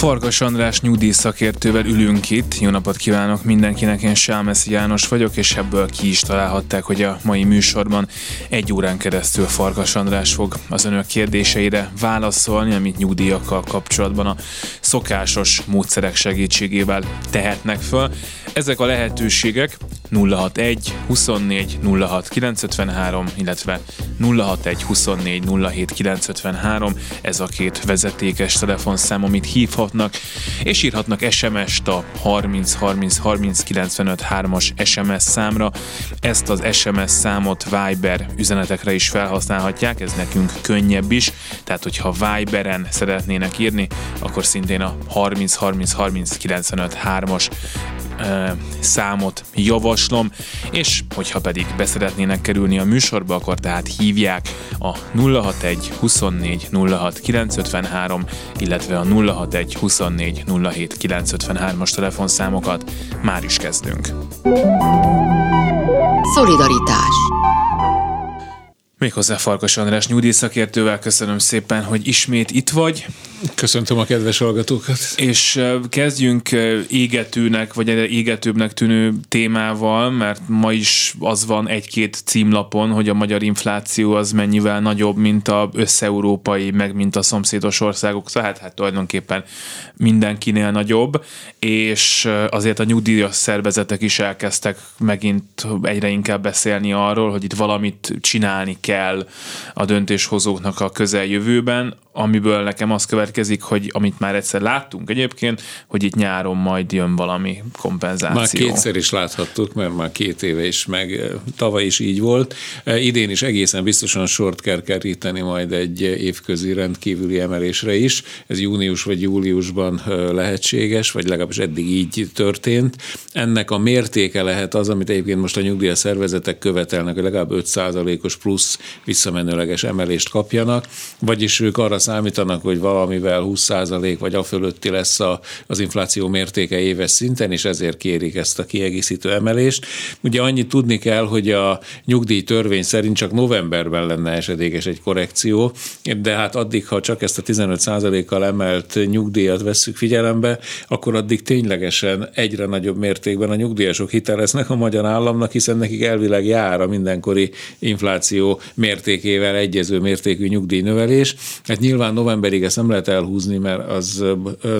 Fargas András nyugdíjszakértővel ülünk itt. Jó napot kívánok mindenkinek, én Sámeszi János vagyok, és ebből ki is találhatták, hogy a mai műsorban egy órán keresztül Fargas András fog az önök kérdéseire válaszolni, amit nyugdíjakkal kapcsolatban a szokásos módszerek segítségével tehetnek föl. Ezek a lehetőségek 061 24 06 953, illetve 061 24 07 953, ez a két vezetékes telefonszám, amit hívhatnak, és írhatnak SMS-t a 30 30 30 95 3-as SMS számra. Ezt az SMS számot Viber üzenetekre is felhasználhatják, ez nekünk könnyebb is, tehát hogyha Viberen szeretnének írni, akkor szintén a 30 30 30 95 3-as számot javaslom, és hogyha pedig beszeretnének kerülni a műsorba, akkor tehát hívják a 061 24 06 953, illetve a 061 24 07 953-as telefonszámokat. Már is kezdünk. Szolidaritás Méghozzá Farkas András nyugdíjszakértővel köszönöm szépen, hogy ismét itt vagy. Köszöntöm a kedves hallgatókat. És kezdjünk égetőnek, vagy égetőbbnek tűnő témával, mert ma is az van egy-két címlapon, hogy a magyar infláció az mennyivel nagyobb, mint a összeurópai, meg mint a szomszédos országok, tehát hát tulajdonképpen mindenkinél nagyobb, és azért a nyugdíjas szervezetek is elkezdtek megint egyre inkább beszélni arról, hogy itt valamit csinálni kell a döntéshozóknak a közeljövőben, amiből nekem az következik, hogy amit már egyszer láttunk egyébként, hogy itt nyáron majd jön valami kompenzáció. Már kétszer is láthattuk, mert már két éve is, meg tavaly is így volt. Idén is egészen biztosan sort kell keríteni majd egy évközi rendkívüli emelésre is. Ez június vagy júliusban lehetséges, vagy legalábbis eddig így történt. Ennek a mértéke lehet az, amit egyébként most a nyugdíjas szervezetek követelnek, hogy legalább 5%-os plusz visszamenőleges emelést kapjanak, vagyis ők arra számítanak, hogy valamivel 20% vagy a fölötti lesz a, az infláció mértéke éves szinten, és ezért kérik ezt a kiegészítő emelést. Ugye annyit tudni kell, hogy a nyugdíj törvény szerint csak novemberben lenne esedékes egy korrekció, de hát addig, ha csak ezt a 15%-kal emelt nyugdíjat vesszük figyelembe, akkor addig ténylegesen egyre nagyobb mértékben a nyugdíjasok hiteleznek a magyar államnak, hiszen nekik elvileg jár a mindenkori infláció mértékével egyező mértékű nyugdíjnövelés. Hát nyilván novemberig ezt nem lehet elhúzni, mert az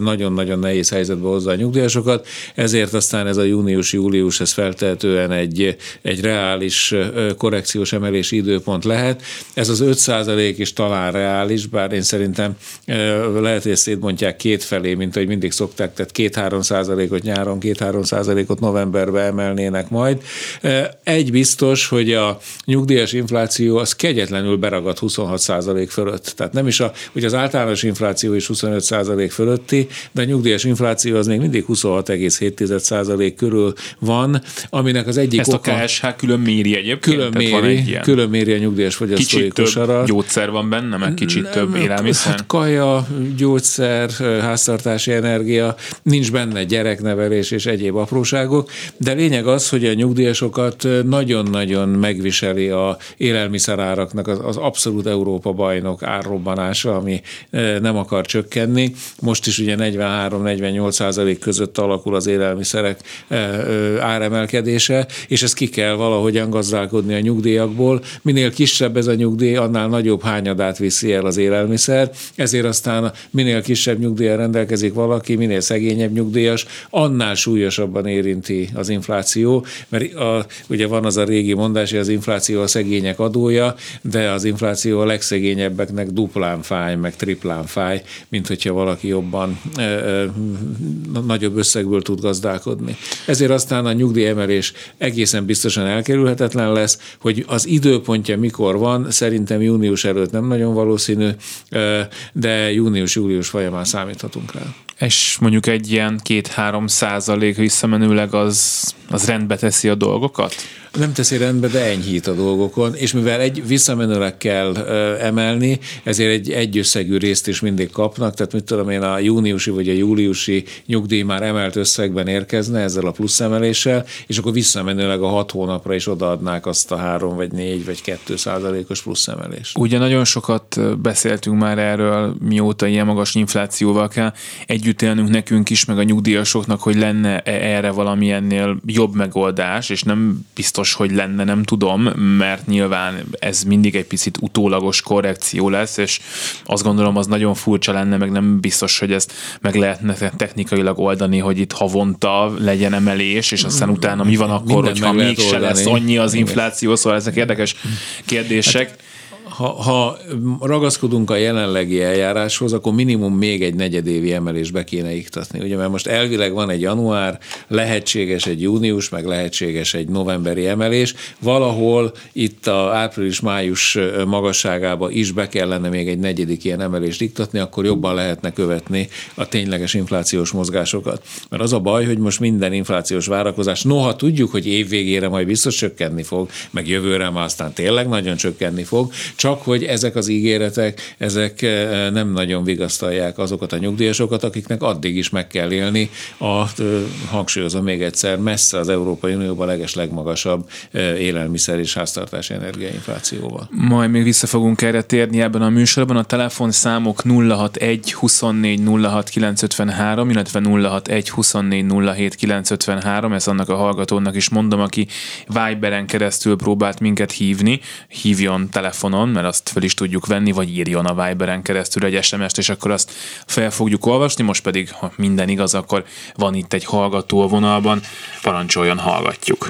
nagyon-nagyon nehéz helyzetbe hozza a nyugdíjasokat, ezért aztán ez a június-július, ez feltehetően egy, egy reális korrekciós emelési időpont lehet. Ez az 5 is talán reális, bár én szerintem lehet, hogy ezt szétbontják két felé, mint hogy mindig szokták, tehát két-három százalékot nyáron, két-három százalékot novemberbe emelnének majd. Egy biztos, hogy a nyugdíjas infláció az kegyetlenül beragad 26 százalék fölött. Tehát nem is a hogy az általános infláció is 25% fölötti, de a nyugdíjas infláció az még mindig 26,7% körül van, aminek az egyik Ezt oka, a KSH külön méri egyébként? Külön méri, külön méri a nyugdíjas fogyasztói kicsit kosarat. több gyógyszer van benne, meg kicsit nem, több élelmiszer? Hát kaja, gyógyszer, háztartási energia, nincs benne gyereknevelés és egyéb apróságok, de lényeg az, hogy a nyugdíjasokat nagyon-nagyon megviseli a élelmiszeráraknak az, az abszolút Európa bajnok árrobbanása, ami nem akar csökkenni. Most is ugye 43-48 százalék között alakul az élelmiszerek áremelkedése, és ezt ki kell valahogyan gazdálkodni a nyugdíjakból. Minél kisebb ez a nyugdíj, annál nagyobb hányadát viszi el az élelmiszer, ezért aztán minél kisebb nyugdíjjal rendelkezik valaki, minél szegényebb nyugdíjas, annál súlyosabban érinti az infláció, mert a, ugye van az a régi mondás, hogy az infláció a szegények adója, de az infláció a legszegényebbeknek duplán fáj, meg triplán fáj, mint hogyha valaki jobban ö, ö, nagyobb összegből tud gazdálkodni. Ezért aztán a nyugdíjemelés egészen biztosan elkerülhetetlen lesz, hogy az időpontja mikor van, szerintem június előtt nem nagyon valószínű, ö, de június-július folyamán számíthatunk rá. És mondjuk egy ilyen két-három százalék visszamenőleg az, az rendbe teszi a dolgokat? Nem teszi rendbe, de enyhít a dolgokon, és mivel egy visszamenőleg kell emelni, ezért egy egyösszegű részt is mindig kapnak, tehát mit tudom én, a júniusi vagy a júliusi nyugdíj már emelt összegben érkezne ezzel a plusz emeléssel, és akkor visszamenőleg a hat hónapra is odaadnák azt a három vagy négy vagy kettő százalékos plusz emelést. Ugye nagyon sokat beszéltünk már erről, mióta ilyen magas inflációval kell együtt élnünk nekünk is, meg a nyugdíjasoknak, hogy lenne erre valami ennél jobb megoldás, és nem biztos, hogy lenne, nem tudom, mert nyilván ez mindig egy picit utólagos korrekció lesz, és azt gondolom, az nagyon furcsa lenne, meg nem biztos, hogy ezt meg lehetne technikailag oldani, hogy itt havonta legyen emelés, és aztán utána mi van akkor, Minden hogyha mégse lesz annyi az infláció, szóval ezek érdekes kérdések. Hát, ha, ha ragaszkodunk a jelenlegi eljáráshoz, akkor minimum még egy negyedévi emelés be kéne iktatni. Ugye, mert most elvileg van egy január, lehetséges egy június, meg lehetséges egy novemberi emelés. Valahol itt a április-május magasságába is be kellene még egy negyedik ilyen emelést iktatni, akkor jobban lehetne követni a tényleges inflációs mozgásokat. Mert az a baj, hogy most minden inflációs várakozás, noha tudjuk, hogy évvégére majd biztos csökkenni fog, meg jövőre már aztán tényleg nagyon csökkenni fog, csak hogy ezek az ígéretek, ezek eh, nem nagyon vigasztalják azokat a nyugdíjasokat, akiknek addig is meg kell élni a, hangsúlyozom még egyszer, messze az Európai Unióban leges legmagasabb eh, élelmiszer és háztartási energiainflációval. Majd még vissza fogunk erre térni ebben a műsorban. A telefonszámok 061 24 06 953, illetve 061 24 07 953, ezt annak a hallgatónak is mondom, aki Viberen keresztül próbált minket hívni, hívjon telefonon, mert azt fel is tudjuk venni, vagy írjon a Viberen keresztül egy SMS-t, és akkor azt fel fogjuk olvasni. Most pedig, ha minden igaz, akkor van itt egy hallgató a vonalban. Parancsoljon, hallgatjuk.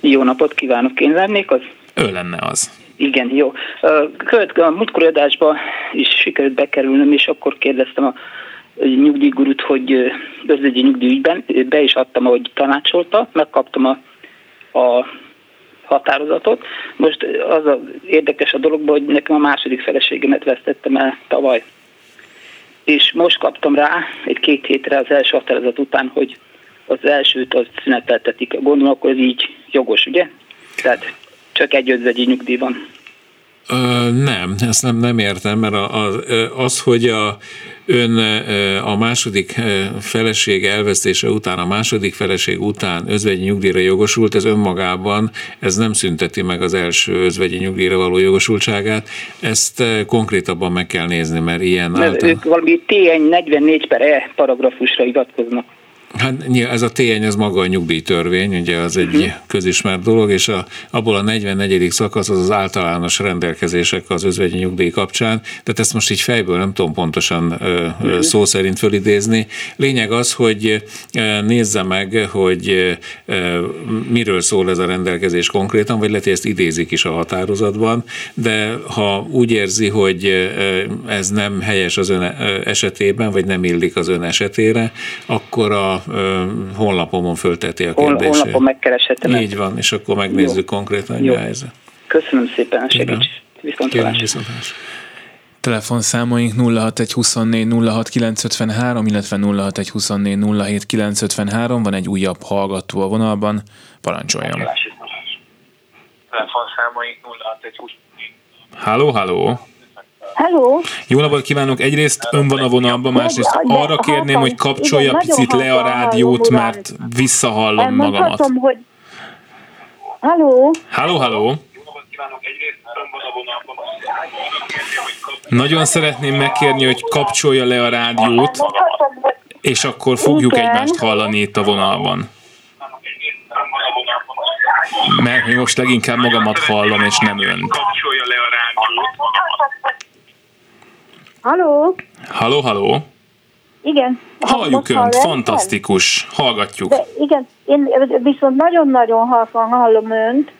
Jó napot kívánok, én lennék az? Ő lenne az. Igen, jó. Követ, a múltkori adásba is sikerült bekerülnöm, és akkor kérdeztem a nyugdíjgurut, hogy özvegyi nyugdíjügyben, be is adtam, ahogy tanácsolta, megkaptam a, a határozatot. Most az a érdekes a dologban, hogy nekem a második feleségemet vesztettem el tavaly. És most kaptam rá egy-két hétre az első határozat után, hogy az elsőt az szüneteltetik. Gondolom, akkor ez így jogos, ugye? Tehát csak egy özvegyi nyugdíj van. Nem, ezt nem, nem értem, mert az, az, hogy a ön a második feleség elvesztése után, a második feleség után özvegyi nyugdíjra jogosult, ez önmagában ez nem szünteti meg az első özvegyi nyugdíjra való jogosultságát. Ezt konkrétabban meg kell nézni, mert ilyen mert által... Ők valami TN 44 per E paragrafusra hivatkoznak. Hát ez a tény, ez maga a nyugdíjtörvény, ugye az egy uh-huh. közismert dolog, és a, abból a 44. szakasz az az általános rendelkezések az özvegyi nyugdíj kapcsán, tehát ezt most így fejből nem tudom pontosan uh-huh. szó szerint fölidézni. Lényeg az, hogy nézze meg, hogy miről szól ez a rendelkezés konkrétan, vagy lehet, hogy ezt idézik is a határozatban, de ha úgy érzi, hogy ez nem helyes az ön esetében, vagy nem illik az ön esetére, akkor a honlapomon fölteti a kérdését. Honlapon megkereshetem. Így van, és akkor megnézzük Jó. konkrétan, hogy a helyzet. Köszönöm szépen a segítséget. Viszontlátásra. Telefonszámaink 061 24 06 953, illetve 061 24 07 953. Van egy újabb hallgató a vonalban. Parancsoljon. Telefonszámaink 061 24. Halló, halló. Hello. Jó napot kívánok! Egyrészt ön van a vonalban, másrészt arra kérném, hogy kapcsolja picit le a rádiót, mert visszahallom magamat. hogy... Halló? Halló, halló! Nagyon szeretném megkérni, hogy kapcsolja le a rádiót, és akkor fogjuk Igen. egymást hallani itt a vonalban. Mert most leginkább magamat hallom, és nem önt. Kapcsolja le a rádiót. Halló? Halló, halló? Igen. Halljuk Önt, fantasztikus. Hallgatjuk. De igen, én viszont nagyon-nagyon halkan hallom Önt.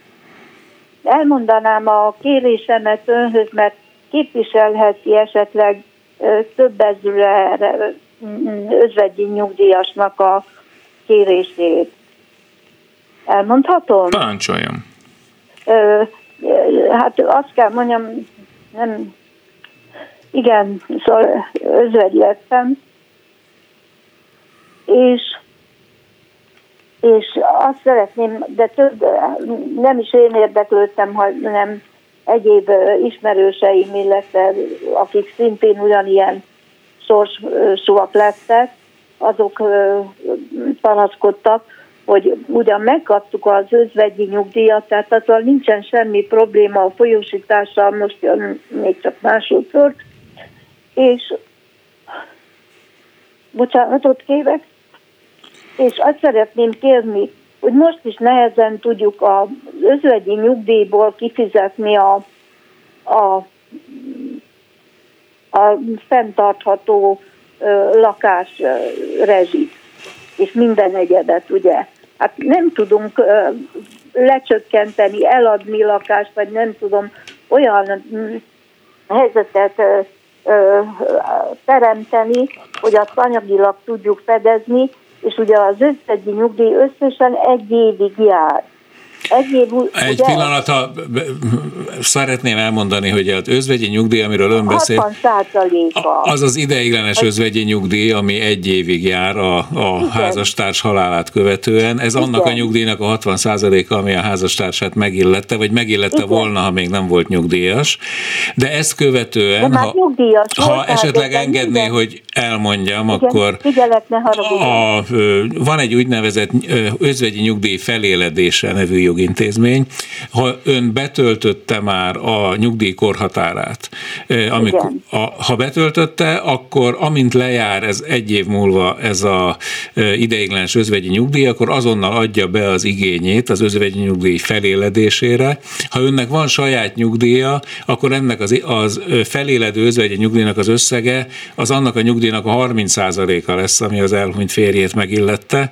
Elmondanám a kérésemet Önhöz, mert képviselheti esetleg több ezre özvegyi nyugdíjasnak a kérését. Elmondhatom? Parancsoljam. Hát azt kell mondjam, nem igen, szóval özvegy lettem, és és azt szeretném, de több, nem is én érdeklődtem, hanem egyéb ismerőseim, illetve akik szintén ugyanilyen sorsúak lettek, azok panaszkodtak, hogy ugyan megkaptuk az özvegyi nyugdíjat, tehát azzal nincsen semmi probléma a folyósítással, most jön még csak másodszor, és bocsánatot kérek, és azt szeretném kérni, hogy most is nehezen tudjuk az özvegyi nyugdíjból kifizetni a, a, a fenntartható lakás rezsit, és minden egyebet, ugye. Hát nem tudunk lecsökkenteni, eladni lakást, vagy nem tudom, olyan helyzetet teremteni, hogy azt anyagilag tudjuk fedezni, és ugye az összegi nyugdíj összesen egy évig jár. Egy, év, egy ugye, pillanat, ha szeretném elmondani, hogy az özvegyi nyugdíj, amiről ön beszél, az az ideiglenes özvegyi nyugdíj, ami egy évig jár a, a házastárs halálát követően. Ez Igen. annak a nyugdíjnak a 60 a ami a házastársát megillette, vagy megillette Igen. volna, ha még nem volt nyugdíjas. De ezt követően, ha, ha esetleg engedné, hogy elmondjam, Igen. akkor a, van egy úgynevezett özvegyi nyugdíj feléledése nevű jogintézmény, ha ön betöltötte már a nyugdíjkorhatárát, amikor, a, ha betöltötte, akkor amint lejár ez egy év múlva ez a ideiglenes özvegyi nyugdíj, akkor azonnal adja be az igényét az özvegyi nyugdíj feléledésére. Ha önnek van saját nyugdíja, akkor ennek az, az feléledő özvegyi nyugdíjnak az összege az annak a nyugdíjnak a 30%-a lesz, ami az elhunyt férjét megillette,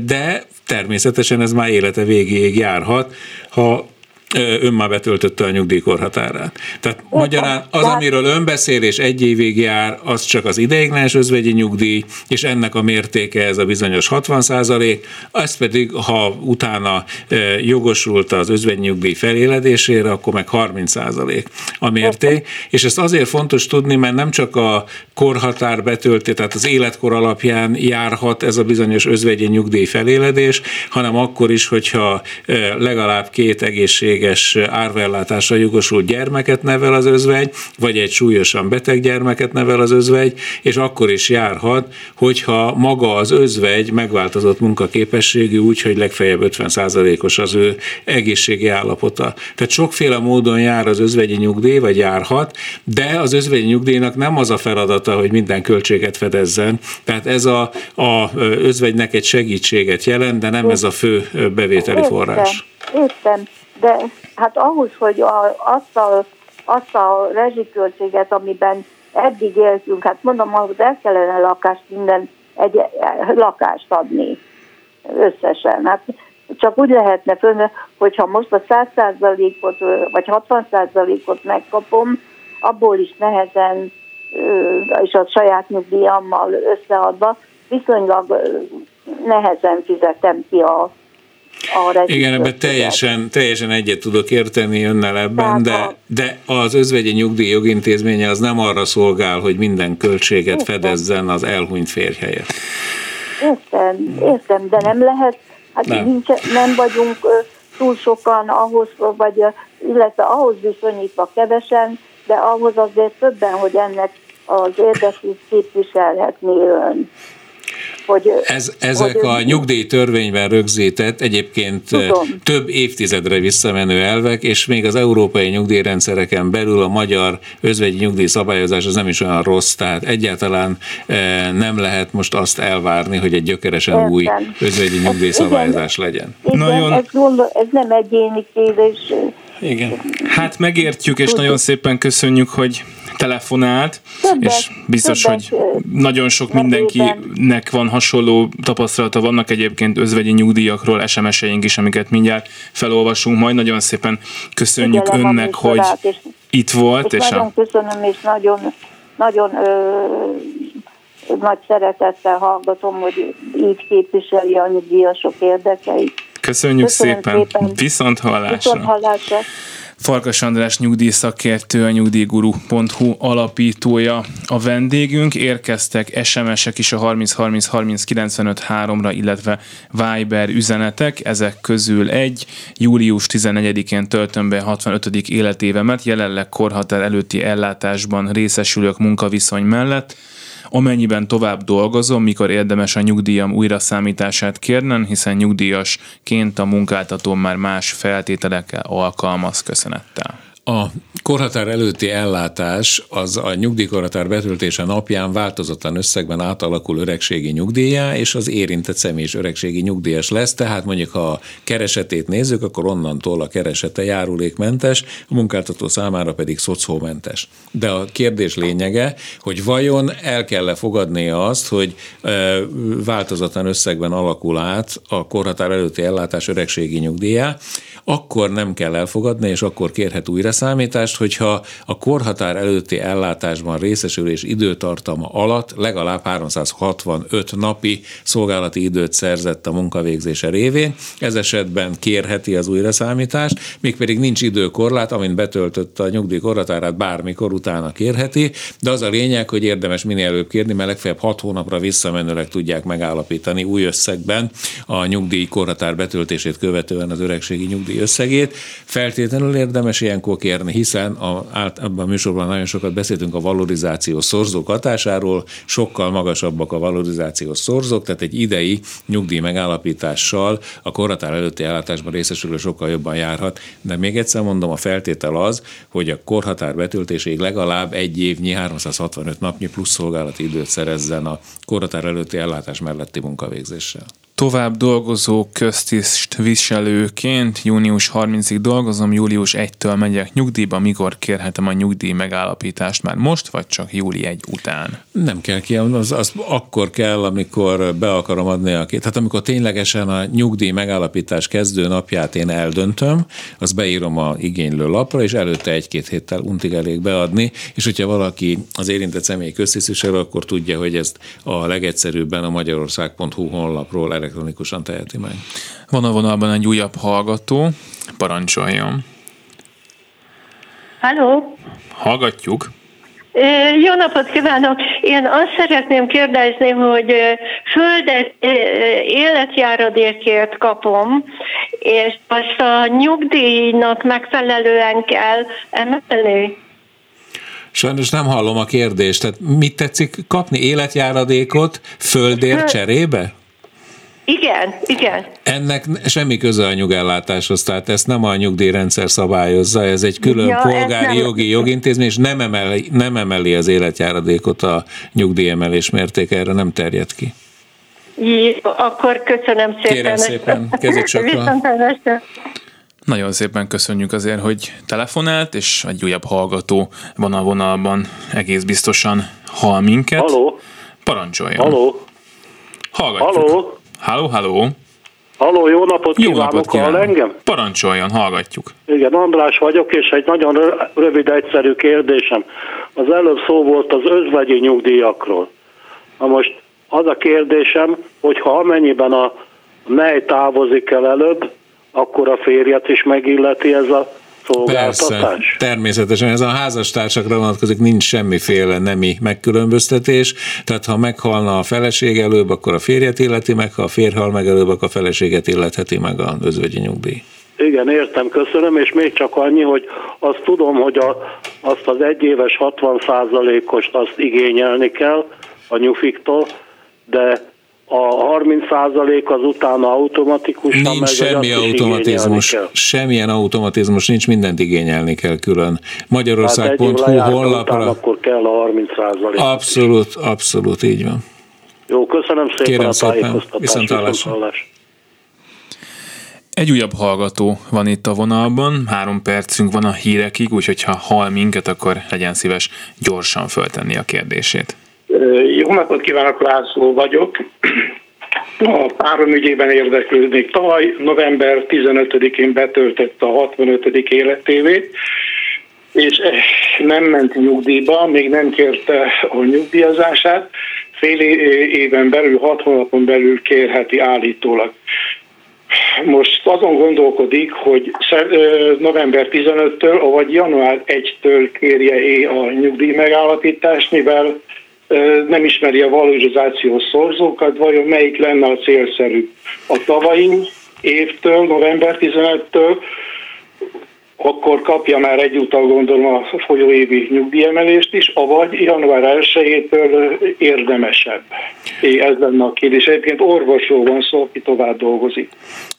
de természetesen ez már élete végéig járhat, ha ön már betöltötte a nyugdíjkorhatárát. Tehát Opa, magyarán az, amiről ön beszél, és egy évig jár, az csak az ideiglenes özvegyi nyugdíj, és ennek a mértéke ez a bizonyos 60 százalék, ez pedig, ha utána jogosult az özvegyi nyugdíj feléledésére, akkor meg 30 százalék a mérték, és ezt azért fontos tudni, mert nem csak a korhatár betölté, tehát az életkor alapján járhat ez a bizonyos özvegyi nyugdíj feléledés, hanem akkor is, hogyha legalább két egészség egészséges árvellátásra jogosult gyermeket nevel az özvegy, vagy egy súlyosan beteg gyermeket nevel az özvegy, és akkor is járhat, hogyha maga az özvegy megváltozott munkaképességű úgy, hogy legfeljebb 50%-os az ő egészségi állapota. Tehát sokféle módon jár az özvegyi nyugdíj, vagy járhat, de az özvegyi nyugdíjnak nem az a feladata, hogy minden költséget fedezzen. Tehát ez a, a özvegynek egy segítséget jelent, de nem ez a fő bevételi forrás. Értem de hát ahhoz, hogy a, azt, a, azt a rezsiköltséget, amiben eddig éltünk, hát mondom, ahhoz el kellene lakást minden, egy lakást adni összesen. Hát csak úgy lehetne fönn, hogyha most a 100%-ot vagy 60%-ot megkapom, abból is nehezen, és a saját nyugdíjammal összeadva, viszonylag nehezen fizetem ki a igen, ebben teljesen, teljesen egyet tudok érteni önnel ebben, de, de az özvegyi nyugdíj jogintézménye az nem arra szolgál, hogy minden költséget értem. fedezzen az elhunyt férj helyett. Értem, értem, de nem lehet, hát nem, nincs, nem vagyunk túl sokan ahhoz, vagy illetve ahhoz viszonyítva kevesen, de ahhoz azért többen, hogy ennek az érdekét képviselhetné ön hogy... Ez, ezek hogy a nyugdíjtörvényben rögzített, egyébként tudom. több évtizedre visszamenő elvek, és még az európai nyugdíjrendszereken belül a magyar özvegyi nyugdíj szabályozás az nem is olyan rossz, tehát egyáltalán nem lehet most azt elvárni, hogy egy gyökeresen Értem. új özvegyi nyugdíj szabályozás legyen. Igen, Nagyon... ez, gondol, ez nem egyéni kérdés. Igen. Hát megértjük, és nagyon szépen köszönjük, hogy telefonált, többet, és biztos, többet, hogy nagyon sok mindenkinek van hasonló tapasztalata, vannak egyébként özvegyi nyugdíjakról SMS-eink is, amiket mindjárt felolvasunk, majd nagyon szépen köszönjük Figyelem önnek, hogy és, itt volt. És, és nagyon a... köszönöm, és nagyon, nagyon ö, nagy szeretettel hallgatom, hogy így képviseli a nyugdíjasok érdekeit. Köszönjük Köszönöm szépen. szépen. Viszont hallásra. Viszont hallásra. Farkas András nyugdíjszakértő, a nyugdíjguru.hu alapítója a vendégünk. Érkeztek SMS-ek is a 30 30 30 95 3-ra, illetve Viber üzenetek. Ezek közül egy július 14-én töltöm be 65. életévemet, jelenleg korhatár előtti ellátásban részesülök munkaviszony mellett amennyiben tovább dolgozom, mikor érdemes a nyugdíjam újra számítását kérnem, hiszen nyugdíjasként a munkáltató már más feltételekkel alkalmaz köszönettel. A korhatár előtti ellátás az a nyugdíjkorhatár betöltése napján változatlan összegben átalakul öregségi nyugdíjá, és az érintett személy is öregségi nyugdíjas lesz, tehát mondjuk ha a keresetét nézzük, akkor onnantól a keresete járulékmentes, a munkáltató számára pedig szocómentes. De a kérdés lényege, hogy vajon el kell-e fogadnia azt, hogy változatlan összegben alakul át a korhatár előtti ellátás öregségi nyugdíjá, akkor nem kell elfogadni, és akkor kérhet újra számítást, hogyha a korhatár előtti ellátásban részesülés időtartama alatt legalább 365 napi szolgálati időt szerzett a munkavégzése révén. Ez esetben kérheti az újraszámítást, mégpedig nincs időkorlát, amint betöltött a nyugdíj korhatárát, bármikor utána kérheti, de az a lényeg, hogy érdemes minél előbb kérni, mert legfeljebb 6 hónapra visszamenőleg tudják megállapítani új összegben a nyugdíj korhatár betöltését követően az öregségi nyugdíj összegét. Feltétlenül érdemes ilyenkor kérni, hiszen a, ebben a műsorban nagyon sokat beszéltünk a valorizációs szorzók hatásáról, sokkal magasabbak a valorizációs szorzók, tehát egy idei nyugdíj megállapítással a korhatár előtti ellátásban részesülő sokkal jobban járhat, de még egyszer mondom, a feltétel az, hogy a korhatár betöltéséig legalább egy évnyi 365 napnyi plusz szolgálati időt szerezzen a korhatár előtti ellátás melletti munkavégzéssel. Tovább dolgozó köztiszt viselőként június 30-ig dolgozom, július 1-től megyek nyugdíjba, mikor kérhetem a nyugdíj megállapítást már most, vagy csak júli 1 után? Nem kell ki, az, az akkor kell, amikor be akarom adni a két. Hát amikor ténylegesen a nyugdíj megállapítás kezdő napját én eldöntöm, az beírom a igénylő lapra, és előtte egy-két héttel untig elég beadni, és hogyha valaki az érintett személy köztisztviselő, akkor tudja, hogy ezt a legegyszerűbben a magyarország.hu honlapról elektronikusan teheti meg. Van a vonalban egy újabb hallgató, parancsoljon. Halló? Hallgatjuk. Jó napot kívánok! Én azt szeretném kérdezni, hogy földet életjáradékért kapom, és azt a nyugdíjnak megfelelően kell emelni. Sajnos nem hallom a kérdést. Tehát mit tetszik kapni? Életjáradékot földért cserébe? Igen, igen. Ennek semmi köze a nyugellátáshoz, tehát ezt nem a nyugdíjrendszer szabályozza, ez egy külön ja, polgári jogi jogintézmény, és nem emeli, nem emeli az életjáradékot a nyugdíjemelés mértéke, erre nem terjed ki. Jó, akkor köszönöm szépen. Kérem szépen, kezét Nagyon szépen köszönjük azért, hogy telefonált, és egy újabb hallgató van a vonalban, egész biztosan hall minket. Haló? Parancsoljon. Haló? Hallgatjuk. Haló? Halló, halló. Halló, jó napot jó kívánok, napot kívánok. engem? Parancsoljon, hallgatjuk. Igen, András vagyok, és egy nagyon rövid, egyszerű kérdésem. Az előbb szó volt az özvegyi nyugdíjakról. Na most az a kérdésem, hogy ha amennyiben a mely távozik el előbb, akkor a férjet is megilleti ez a szolgáltatás? Persze, természetesen ez a házastársakra vonatkozik, nincs semmiféle nemi megkülönböztetés, tehát ha meghalna a feleség előbb, akkor a férjet illeti meg, ha a férj hal meg előbb, akkor a feleséget illetheti meg a özvegyi nyugdíj. Igen, értem, köszönöm, és még csak annyi, hogy azt tudom, hogy a, azt az egyéves 60 ost azt igényelni kell a nyufiktól, de a 30% az utána automatikus. Nincs semmi automatizmus, semmilyen automatizmus nincs, mindent igényelni kell külön. Magyarország.hu hát honlapra. akkor kell a 30%. Abszolút, abszolút így van. Jó, köszönöm szépen Kérem a szépen, viszont Egy újabb hallgató van itt a vonalban, három percünk van a hírekig, úgyhogy ha hall minket, akkor legyen szíves gyorsan föltenni a kérdését. Jó napot kívánok, László vagyok. A párom ügyében érdeklődnék. Tavaly november 15-én betöltette a 65. életévét, és eh, nem ment nyugdíjba, még nem kérte a nyugdíjazását, fél éven belül, hat hónapon belül kérheti állítólag. most azon gondolkodik, hogy november 15-től, vagy január 1-től kérje a nyugdíj megállapítást, mivel nem ismeri a valorizációs szorzókat, vajon melyik lenne a célszerű a tavalyi évtől, november 15-től, akkor kapja már egyúttal gondolom a folyóévi nyugdíjemelést is, avagy január 1-től érdemesebb. Ez lenne a kérdés. Egyébként orvosról van szó, aki tovább dolgozik.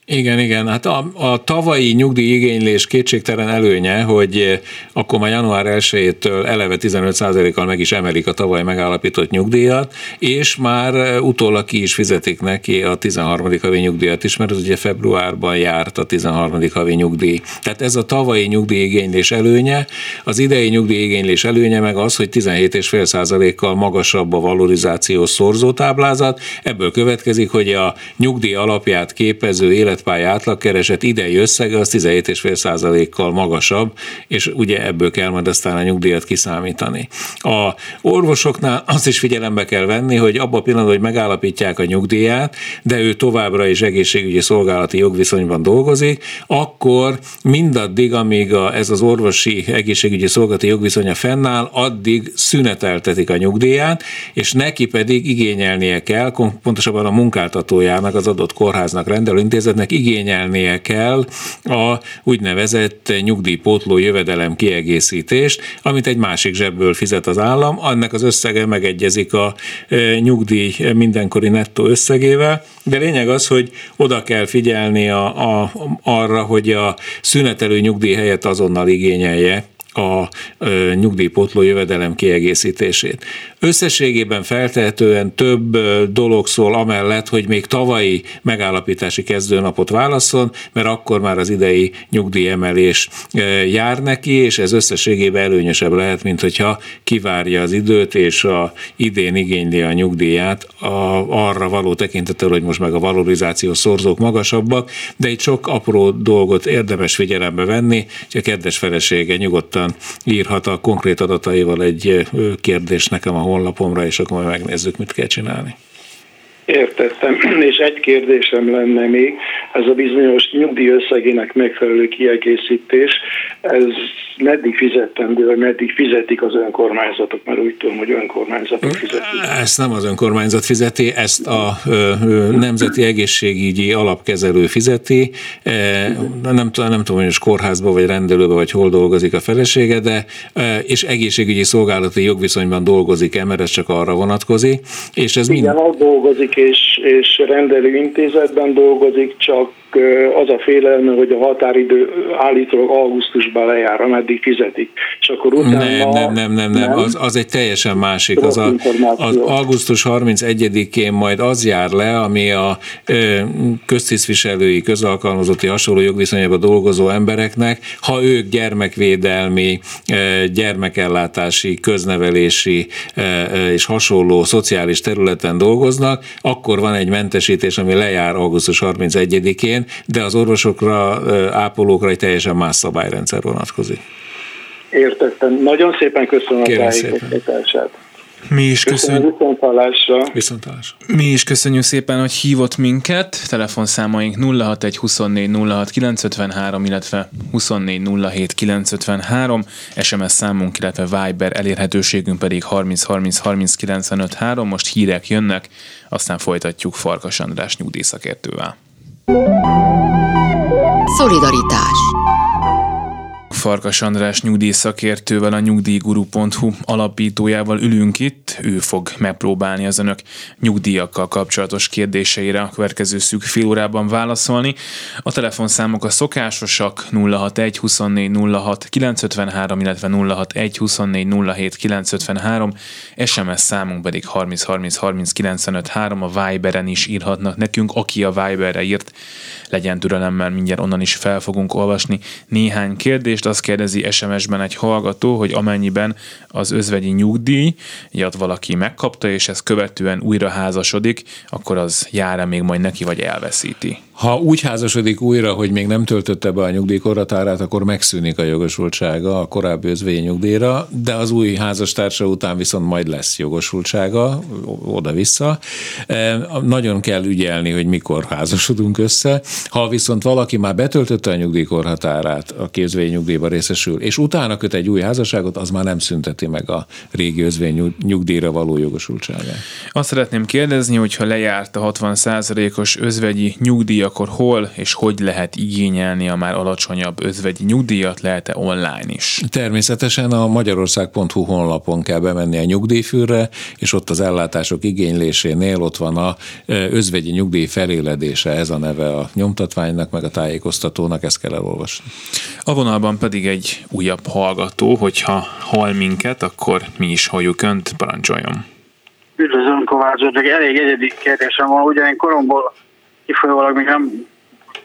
Igen, igen. Hát a, a tavalyi nyugdíjigénylés kétségtelen előnye, hogy eh, akkor már január 1-től eleve 15%-kal meg is emelik a tavaly megállapított nyugdíjat, és már eh, utólag ki is fizetik neki a 13. havi nyugdíjat is, mert az ugye februárban járt a 13. havi nyugdíj. Tehát ez a tavalyi nyugdíjigénylés előnye, az idei nyugdíjigénylés előnye meg az, hogy 17,5%-kal magasabb a valorizációs szorzótáblázat, ebből következik, hogy a nyugdíj alapját képező élet életpálya átlagkereset idei összege az 17,5%-kal magasabb, és ugye ebből kell majd aztán a nyugdíjat kiszámítani. A orvosoknál azt is figyelembe kell venni, hogy abban a pillanatban, hogy megállapítják a nyugdíját, de ő továbbra is egészségügyi szolgálati jogviszonyban dolgozik, akkor mindaddig, amíg a, ez az orvosi egészségügyi szolgálati jogviszonya fennáll, addig szüneteltetik a nyugdíját, és neki pedig igényelnie kell, pontosabban a munkáltatójának, az adott kórháznak, rendelőintézetnek cégeknek igényelnie kell a úgynevezett nyugdíjpótló jövedelem kiegészítést, amit egy másik zsebből fizet az állam, annak az összege megegyezik a nyugdíj mindenkori nettó összegével, de lényeg az, hogy oda kell figyelni a, a, arra, hogy a szünetelő nyugdíj helyett azonnal igényelje a nyugdíjpotló jövedelem kiegészítését. Összességében feltehetően több dolog szól amellett, hogy még tavalyi megállapítási kezdőnapot válaszol, mert akkor már az idei nyugdíjemelés jár neki, és ez összességében előnyösebb lehet, mint hogyha kivárja az időt, és a idén igényli a nyugdíját a, arra való tekintettel, hogy most meg a valorizációs szorzók magasabbak, de itt sok apró dolgot érdemes figyelembe venni, és a kedves felesége nyugodtan írhat a konkrét adataival egy kérdést nekem a honlapomra, és akkor majd megnézzük, mit kell csinálni. Értettem, és egy kérdésem lenne még, ez a bizonyos nyugdíj összegének megfelelő kiegészítés, ez meddig fizettendő, vagy meddig fizetik az önkormányzatok, mert úgy tudom, hogy önkormányzatok fizetik. Ezt nem az önkormányzat fizeti, ezt a Nemzeti Egészségügyi Alapkezelő fizeti. Nem, tudom, nem tudom, hogy most kórházba, vagy rendelőbe, vagy hol dolgozik a felesége, de és egészségügyi szolgálati jogviszonyban dolgozik-e, mert ez csak arra vonatkozik. És ez Igen, mind... dolgozik, és, és rendelő intézetben dolgozik, csak az a félelme, hogy a határidő állítólag augusztusban lejár, ameddig fizetik. És akkor utána... Nem, nem, nem, nem, nem. Az, az egy teljesen másik. Az, a, az augusztus 31-én majd az jár le, ami a köztisztviselői, közalkalmazotti hasonló jogviszonyában dolgozó embereknek, ha ők gyermekvédelmi, gyermekellátási, köznevelési és hasonló szociális területen dolgoznak, akkor van egy mentesítés, ami lejár augusztus 31-én, de az orvosokra, ápolókra egy teljesen más szabályrendszer vonatkozik. Értettem. Nagyon szépen köszönöm Kérem a tájékoztatását. Mi is köszönjük. Viszontlátásra. Viszontlátásra. Mi is köszönjük szépen, hogy hívott minket. Telefonszámaink 061 24 06 953, illetve 24 07 953. SMS számunk, illetve Viber elérhetőségünk pedig 30 30 30 95 3. Most hírek jönnek, aztán folytatjuk Farkas András nyugdíjszakértővel. Szolidaritás Farkas András nyugdíjszakértővel, a nyugdíjguru.hu alapítójával ülünk itt. Ő fog megpróbálni az önök nyugdíjakkal kapcsolatos kérdéseire a következő szűk fél órában válaszolni. A telefonszámok a szokásosak 061 24 06 953, illetve 061 24 07 953, SMS számunk pedig 30 30 30 95 3, a Viberen is írhatnak nekünk, aki a Viberre írt, legyen türelemmel, mindjárt onnan is fel fogunk olvasni néhány kérdést, Azt kérdezi SMS-ben egy hallgató, hogy amennyiben az özvegyi nyugdíjat valaki megkapta, és ezt követően újra házasodik, akkor az jár még majd neki, vagy elveszíti? Ha úgy házasodik újra, hogy még nem töltötte be a nyugdíjkorhatárát, akkor megszűnik a jogosultsága a korábbi özvegyi nyugdíjra, de az új házastársa után viszont majd lesz jogosultsága oda-vissza. E, nagyon kell ügyelni, hogy mikor házasodunk össze. Ha viszont valaki már betöltötte a nyugdíjkorhatárát, a képzvény nyugdíjba részesül, és utána köt egy új házasságot, az már nem szünteti meg a régi özvény nyugdíjra való jogosultságát. Azt szeretném kérdezni, hogy ha lejárt a 60%-os özvegyi nyugdíj akkor hol és hogy lehet igényelni a már alacsonyabb özvegyi nyugdíjat, lehet-e online is? Természetesen a magyarország.hu honlapon kell bemenni a nyugdíjfűrre, és ott az ellátások igénylésénél ott van a özvegyi nyugdíj feléledése, ez a neve a nyomtatványnak, meg a tájékoztatónak, ezt kell elolvasni. A vonalban pedig egy újabb hallgató, hogyha hall minket, akkor mi is halljuk Önt, parancsoljon. Üdvözlöm Kovács, elég egyedi kérdésem van, ugye én koromból kifolyólag még nem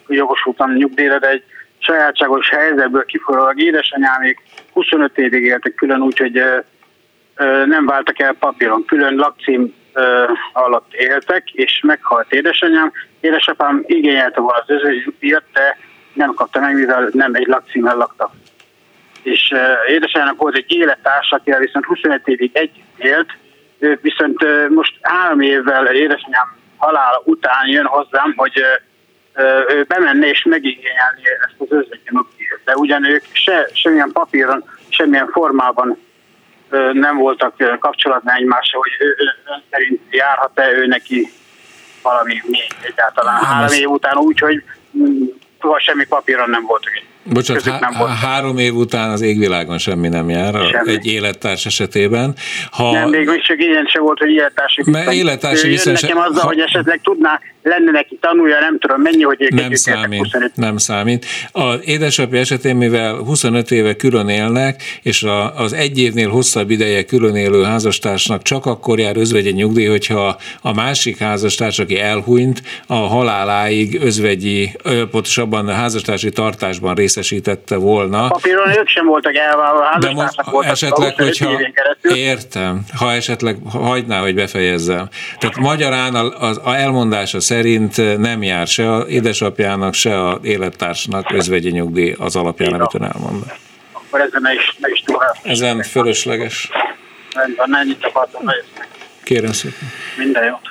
jogosultam nyugdíjra, de egy sajátságos helyzetből kifolyólag édesanyámék 25 évig éltek külön, úgyhogy nem váltak el papíron, külön lakcím alatt éltek, és meghalt édesanyám. Édesapám igényelte volna az özvegyi de nem kapta meg, mivel nem egy lakcímmel laktak. És édesanyának volt egy élettársa, akivel viszont 25 évig együtt élt, ő viszont most három évvel édesanyám halála után jön hozzám, hogy ő bemenne és megigényelni ezt az özvegyi De ugyan ők se, semmilyen papíron, semmilyen formában nem voltak kapcsolatban egymással, hogy ő, ő szerint járhat-e ő neki valami még egyáltalán három év után úgy, hogy mm, semmi papíron nem volt Bocsánat, há- nem volt. három év után az égvilágon semmi nem jár semmi. egy élettárs esetében. Ha... Nem, még csak ilyen se volt, hogy élettársi Mert élettársi viszony... nekem azzal, ha... hogy esetleg tudná, lenne neki tanulja, nem tudom mennyi, hogy nem számít, nem számít. Az édesapja esetén, mivel 25 éve külön élnek, és a, az egy évnél hosszabb ideje külön élő házastársnak csak akkor jár özvegyi nyugdíj, hogyha a másik házastárs, aki elhunyt, a haláláig özvegyi, pontosabban a házastársi tartásban részesítette volna. Papíron ők sem voltak elválva, de most voltak esetleg, hogyha értem, ha esetleg hagyná, hogy befejezzem. Tehát magyarán a, a, a elmondása szerint nem jár se a édesapjának, se a élettársnak özvegyi nyugdíj az alapján, amit ön elmond. Akkor ezen is, ne is túl. Ezen fölösleges. Rendben, ennyit akartam Kérem szépen. Minden jót.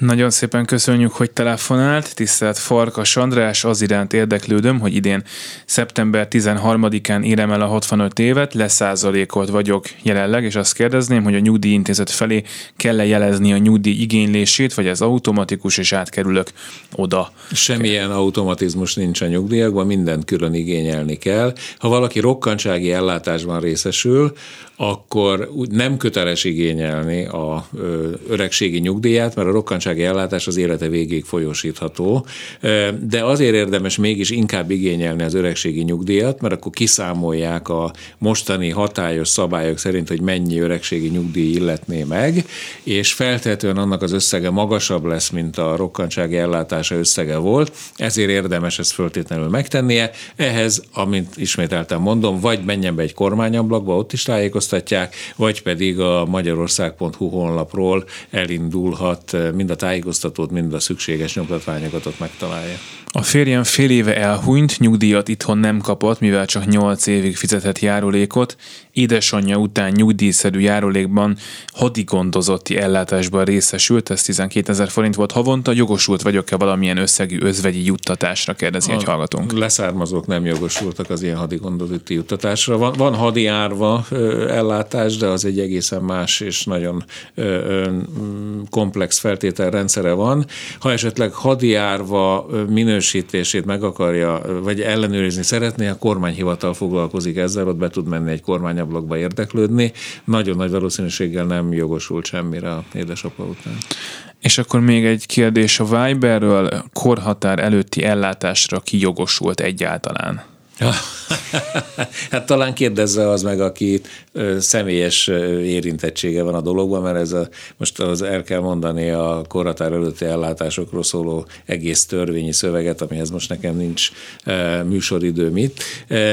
Nagyon szépen köszönjük, hogy telefonált. Tisztelt Farkas András, az iránt érdeklődöm, hogy idén szeptember 13-án érem el a 65 évet, leszázalékolt vagyok jelenleg, és azt kérdezném, hogy a nyugdíjintézet felé kell-e jelezni a nyugdíj igénylését, vagy ez automatikus, és átkerülök oda. Semmilyen automatizmus nincs a nyugdíjakban, mindent külön igényelni kell. Ha valaki rokkantsági ellátásban részesül, akkor nem köteles igényelni a öregségi nyugdíját, mert a rokkantsági ellátás az élete végéig folyósítható, de azért érdemes mégis inkább igényelni az öregségi nyugdíjat, mert akkor kiszámolják a mostani hatályos szabályok szerint, hogy mennyi öregségi nyugdíj illetné meg, és feltétlenül annak az összege magasabb lesz, mint a rokkantsági ellátása összege volt, ezért érdemes ezt föltétlenül megtennie. Ehhez, amint ismételtem mondom, vagy menjen be egy kormányablakba, ott is tájékoztatják, vagy pedig a magyarország.hu honlapról elindulhat mind a tájékoztatót, mind a szükséges nyomtatványokat ott megtalálja. A férjem fél éve elhunyt, nyugdíjat itthon nem kapott, mivel csak 8 évig fizetett járulékot, édesanyja után nyugdíjszerű járulékban hadigondozotti ellátásban részesült, ez 12 ezer forint volt havonta, jogosult vagyok-e valamilyen összegű özvegyi juttatásra, kérdezi a egy hallgatónk. Leszármazók nem jogosultak az ilyen hadigondozotti juttatásra. Van, van hadi árva ö, ellátás, de az egy egészen más és nagyon ö, ö, komplex feltételrendszere van. Ha esetleg hadi árva minősítését meg akarja, vagy ellenőrizni szeretné, a kormányhivatal foglalkozik ezzel, ott be tud menni egy kormányablakba érdeklődni. Nagyon nagy valószínűséggel nem jogosult semmire a édesapa után. És akkor még egy kérdés a Viberről, korhatár előtti ellátásra ki jogosult egyáltalán? hát talán kérdezze az meg, aki személyes érintettsége van a dologban, mert ez a, most az el kell mondani a korhatár előtti ellátásokról szóló egész törvényi szöveget, amihez most nekem nincs műsoridő mit.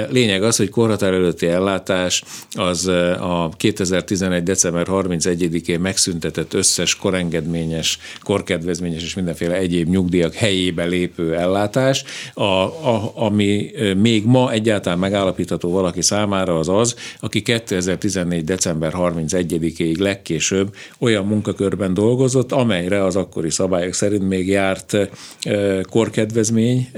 Lényeg az, hogy korhatár előtti ellátás az a 2011. december 31-én megszüntetett összes korengedményes, korkedvezményes és mindenféle egyéb nyugdíjak helyébe lépő ellátás, a, a, ami még ma egyáltalán megállapítható valaki számára az az, aki 2014. december 31-ig legkésőbb olyan munkakörben dolgozott, amelyre az akkori szabályok szerint még járt korkedvezmény,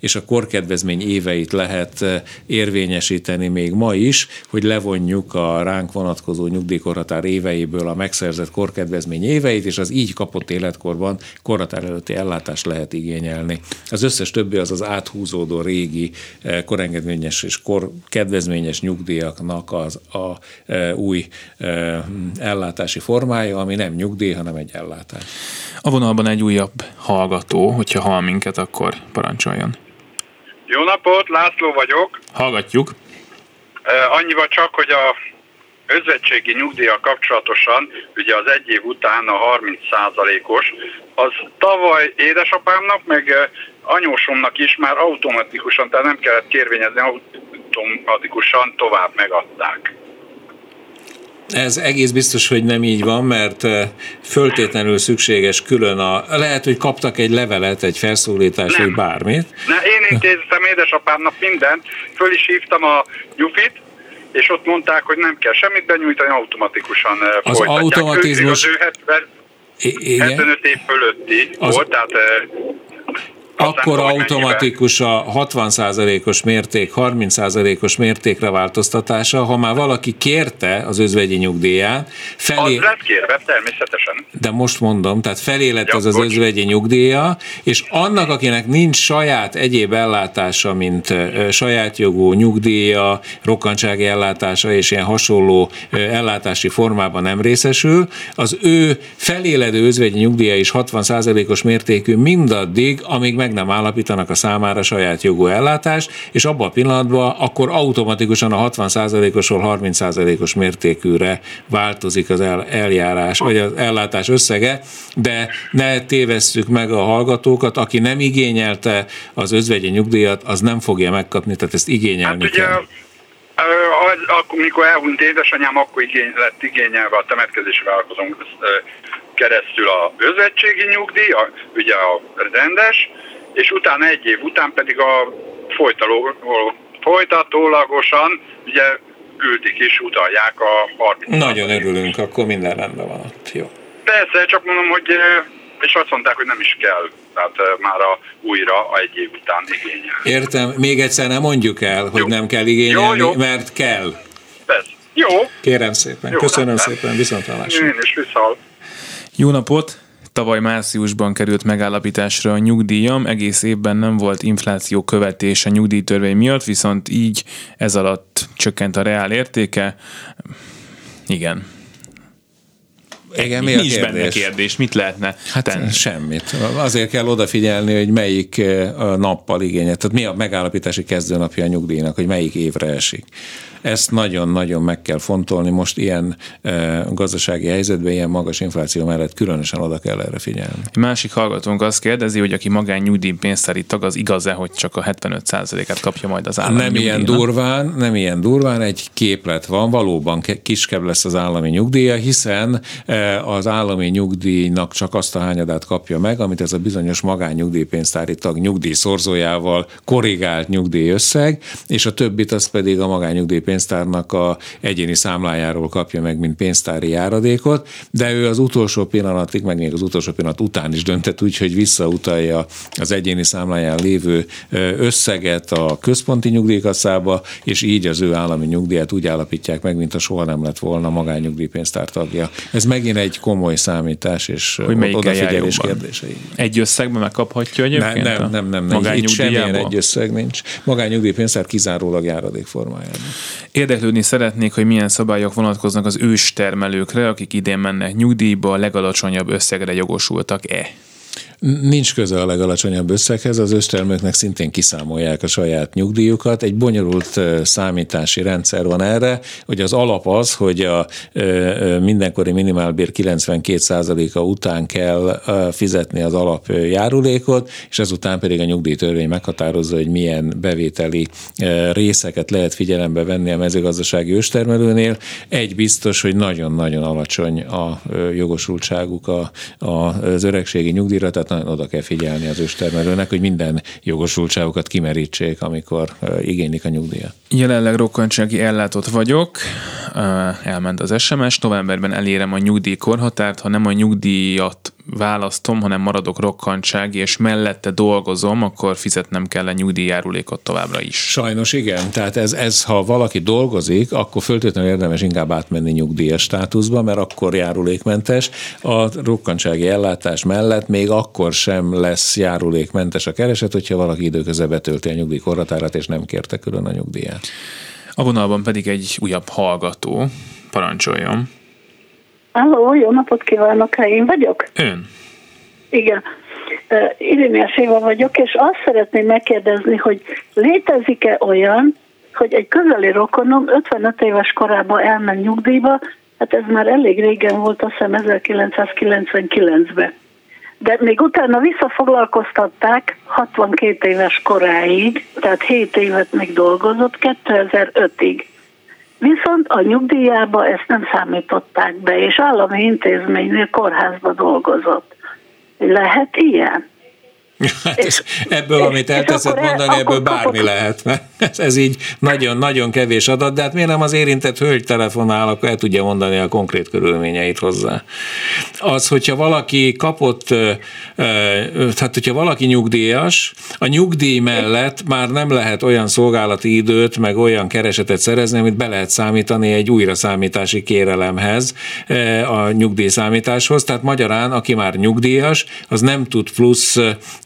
és a korkedvezmény éveit lehet érvényesíteni még ma is, hogy levonjuk a ránk vonatkozó nyugdíjkorhatár éveiből a megszerzett korkedvezmény éveit, és az így kapott életkorban korhatár előtti ellátást lehet igényelni. Az összes többi az az áthúzódó régi korengedményes és kor kedvezményes nyugdíjaknak az a e, új e, ellátási formája, ami nem nyugdíj, hanem egy ellátás. A vonalban egy újabb hallgató, hogyha hall minket, akkor parancsoljon. Jó napot, László vagyok. Hallgatjuk. E, annyival csak, hogy a özvegységi nyugdíja kapcsolatosan, ugye az egy év után a 30%-os, az tavaly édesapámnak, meg anyósomnak is már automatikusan, tehát nem kellett kérvényezni, automatikusan tovább megadták. Ez egész biztos, hogy nem így van, mert föltétlenül szükséges külön a... Lehet, hogy kaptak egy levelet, egy felszólítást, vagy bármit. Ne, én intéztem édesapámnak mindent, föl is hívtam a nyufit, és ott mondták, hogy nem kell semmit benyújtani, automatikusan az folytatják. automatizmus... Ő, az ő 70, 75 év fölötti az... volt, tehát akkor automatikus a 60%-os mérték 30%-os mértékre változtatása, ha már valaki kérte az özvegyi nyugdíját, felé... Az lett kérve, természetesen. De most mondom, tehát felé lett ja, az az özvegyi nyugdíja, és annak, akinek nincs saját egyéb ellátása, mint saját jogú nyugdíja, rokkantsági ellátása és ilyen hasonló ellátási formában nem részesül, az ő feléledő özvegyi nyugdíja is 60%-os mértékű mindaddig, amíg meg nem állapítanak a számára saját jogú ellátást, és abban a pillanatban akkor automatikusan a 60%-osról 30%-os mértékűre változik az el, eljárás, vagy az ellátás összege, de ne tévesszük meg a hallgatókat, aki nem igényelte az özvegyi nyugdíjat, az nem fogja megkapni, tehát ezt igényelni hát, kell. akkor, mikor elhunyt édesanyám, akkor igény, lett igényelve a temetkezési vállalkozónk keresztül a özvegységi nyugdíj, a, ugye a rendes, és utána egy év után pedig a folytaló, folytatólagosan ugye küldik is, utalják a 30 Nagyon örülünk, akkor minden rendben van ott, jó. Persze, csak mondom, hogy és azt mondták, hogy nem is kell, tehát már a újra a egy év után igényel. Értem, még egyszer nem mondjuk el, hogy jó. nem kell igényelni, jó, jó. mert kell. Persze. Jó. Kérem szépen, jó, köszönöm nem, szépen, viszontlátásra. Én is viszont. Jó napot! Tavaly márciusban került megállapításra a nyugdíjam, egész évben nem volt infláció követés a nyugdíjtörvény miatt, viszont így ez alatt csökkent a reál értéke. Igen. Igen, mi, mi is benne kérdés, mit lehetne hát tenni? Semmit. Azért kell odafigyelni, hogy melyik eh, nappal igényet, tehát mi a megállapítási kezdőnapja a nyugdíjnak, hogy melyik évre esik. Ezt nagyon-nagyon meg kell fontolni. Most ilyen e, gazdasági helyzetben, ilyen magas infláció mellett különösen oda kell erre figyelni. A másik hallgatónk azt kérdezi, hogy aki magán nyugdíjpénztári tag, az igaz-e, hogy csak a 75%-át kapja majd az állami Nem ilyen durván, nem ilyen durván, egy képlet van, valóban kiskebb lesz az állami nyugdíja, hiszen e, az állami nyugdíjnak csak azt a hányadát kapja meg, amit ez a bizonyos magánnyugdíjpénztári tag nyugdíjszorzójával korrigált nyugdíjösszeg, és a többit az pedig a magánnyugdíjpénztári pénztárnak a egyéni számlájáról kapja meg, mint pénztári járadékot, de ő az utolsó pillanatig, meg még az utolsó pillanat után is döntett úgy, hogy visszautalja az egyéni számláján lévő összeget a központi nyugdíjkasszába, és így az ő állami nyugdíját úgy állapítják meg, mint a soha nem lett volna magányugdíjpénztár tagja. Ez megint egy komoly számítás és hogy odafigyelés kérdése. Egy összegben megkaphatja egyébként? Nem, nem, nem, nem, nem. itt semmilyen egy összeg nincs. Magányugdíjpénztár kizárólag járadék formájában. Érdeklődni szeretnék, hogy milyen szabályok vonatkoznak az ős termelőkre, akik idén mennek nyugdíjba, a legalacsonyabb összegre jogosultak-e? Nincs köze a legalacsonyabb összeghez, az őstermőknek szintén kiszámolják a saját nyugdíjukat. Egy bonyolult számítási rendszer van erre, hogy az alap az, hogy a mindenkori minimálbér 92%-a után kell fizetni az alapjárulékot, és ezután pedig a nyugdíjtörvény meghatározza, hogy milyen bevételi részeket lehet figyelembe venni a mezőgazdasági őstermelőnél. Egy biztos, hogy nagyon-nagyon alacsony a jogosultságuk az öregségi nyugdíjra, tehát nagyon oda kell figyelni az őstermelőnek, hogy minden jogosultságukat kimerítsék, amikor igénylik a nyugdíjat. Jelenleg rokkantsági ellátott vagyok, elment az SMS, novemberben elérem a nyugdíjkorhatárt, ha nem a nyugdíjat választom, hanem maradok rokkantsági, és mellette dolgozom, akkor fizetnem kell a nyugdíjjárulékot továbbra is. Sajnos igen, tehát ez, ez ha valaki dolgozik, akkor föltétlenül érdemes inkább átmenni nyugdíjas státuszba, mert akkor járulékmentes. A rokkantsági ellátás mellett még akkor sem lesz járulékmentes a kereset, hogyha valaki időközben betölti a nyugdíjkorhatárát, és nem kérte külön a nyugdíját. A vonalban pedig egy újabb hallgató. Parancsoljon! Halló, jó napot kívánok, ha én vagyok? Ön. Igen. Uh, Iréniás Éva vagyok, és azt szeretném megkérdezni, hogy létezik-e olyan, hogy egy közeli rokonom 55 éves korában elment nyugdíjba, hát ez már elég régen volt, azt hiszem 1999-ben. De még utána visszafoglalkoztatták 62 éves koráig, tehát 7 évet még dolgozott, 2005-ig. Viszont a nyugdíjába ezt nem számították be, és állami intézménynél kórházba dolgozott. Lehet ilyen? Hát és, ebből, amit elteszed mondani, ebből bármi kapott... lehet, mert ez, ez így nagyon-nagyon kevés adat, de hát miért nem az érintett hölgy telefonál, akkor el tudja mondani a konkrét körülményeit hozzá. Az, hogyha valaki kapott, tehát hogyha valaki nyugdíjas, a nyugdíj mellett már nem lehet olyan szolgálati időt, meg olyan keresetet szerezni, amit be lehet számítani egy újraszámítási kérelemhez, a nyugdíjszámításhoz, tehát magyarán, aki már nyugdíjas, az nem tud plusz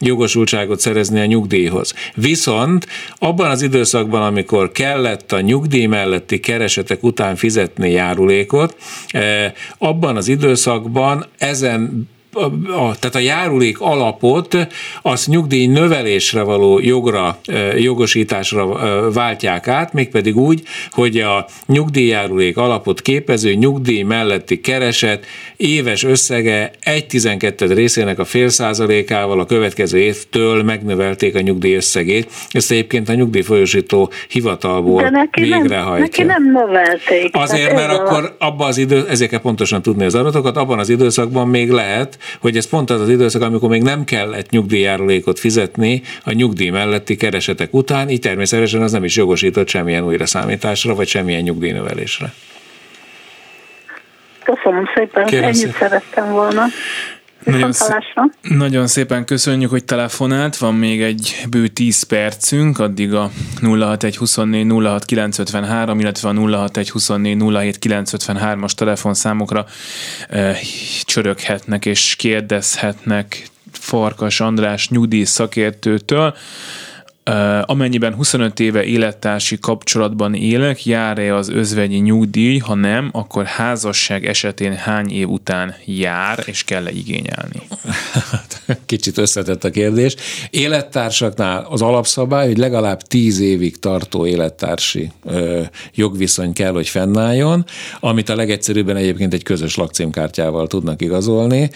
jogosultságot szerezni a nyugdíjhoz. Viszont abban az időszakban, amikor kellett a nyugdíj melletti keresetek után fizetni járulékot, eh, abban az időszakban ezen a, tehát a járulék alapot az nyugdíj növelésre való jogra, jogosításra váltják át, mégpedig úgy, hogy a nyugdíjjárulék alapot képező nyugdíj melletti kereset éves összege 1,12 részének a fél százalékával a következő évtől megnövelték a nyugdíj összegét. Ezt egyébként a nyugdíjfolyosító hivatalból De neki végrehajtja. Nem, neki nem növelték. Azért, mert akkor abban az idő, ezeket pontosan tudni az adatokat, abban az időszakban még lehet, hogy ez pont az az időszak, amikor még nem kellett nyugdíjjárulékot fizetni a nyugdíj melletti keresetek után, így természetesen az nem is jogosított semmilyen újraszámításra, vagy semmilyen nyugdíjnövelésre. Köszönöm szépen, Kérem ennyit szépen. szerettem volna. Nagyon, szé- nagyon szépen köszönjük, hogy telefonált. Van még egy bő 10 percünk, addig a 06124 06953, illetve a 06124 07953-as telefonszámokra e, csöröghetnek és kérdezhetnek Farkas András nyugdíj szakértőtől. Amennyiben 25 éve élettársi kapcsolatban élek, jár-e az özvegyi nyugdíj, ha nem, akkor házasság esetén hány év után jár, és kell-e igényelni? Kicsit összetett a kérdés. Élettársaknál az alapszabály, hogy legalább 10 évig tartó élettársi ö, jogviszony kell, hogy fennálljon, amit a legegyszerűbben egyébként egy közös lakcímkártyával tudnak igazolni,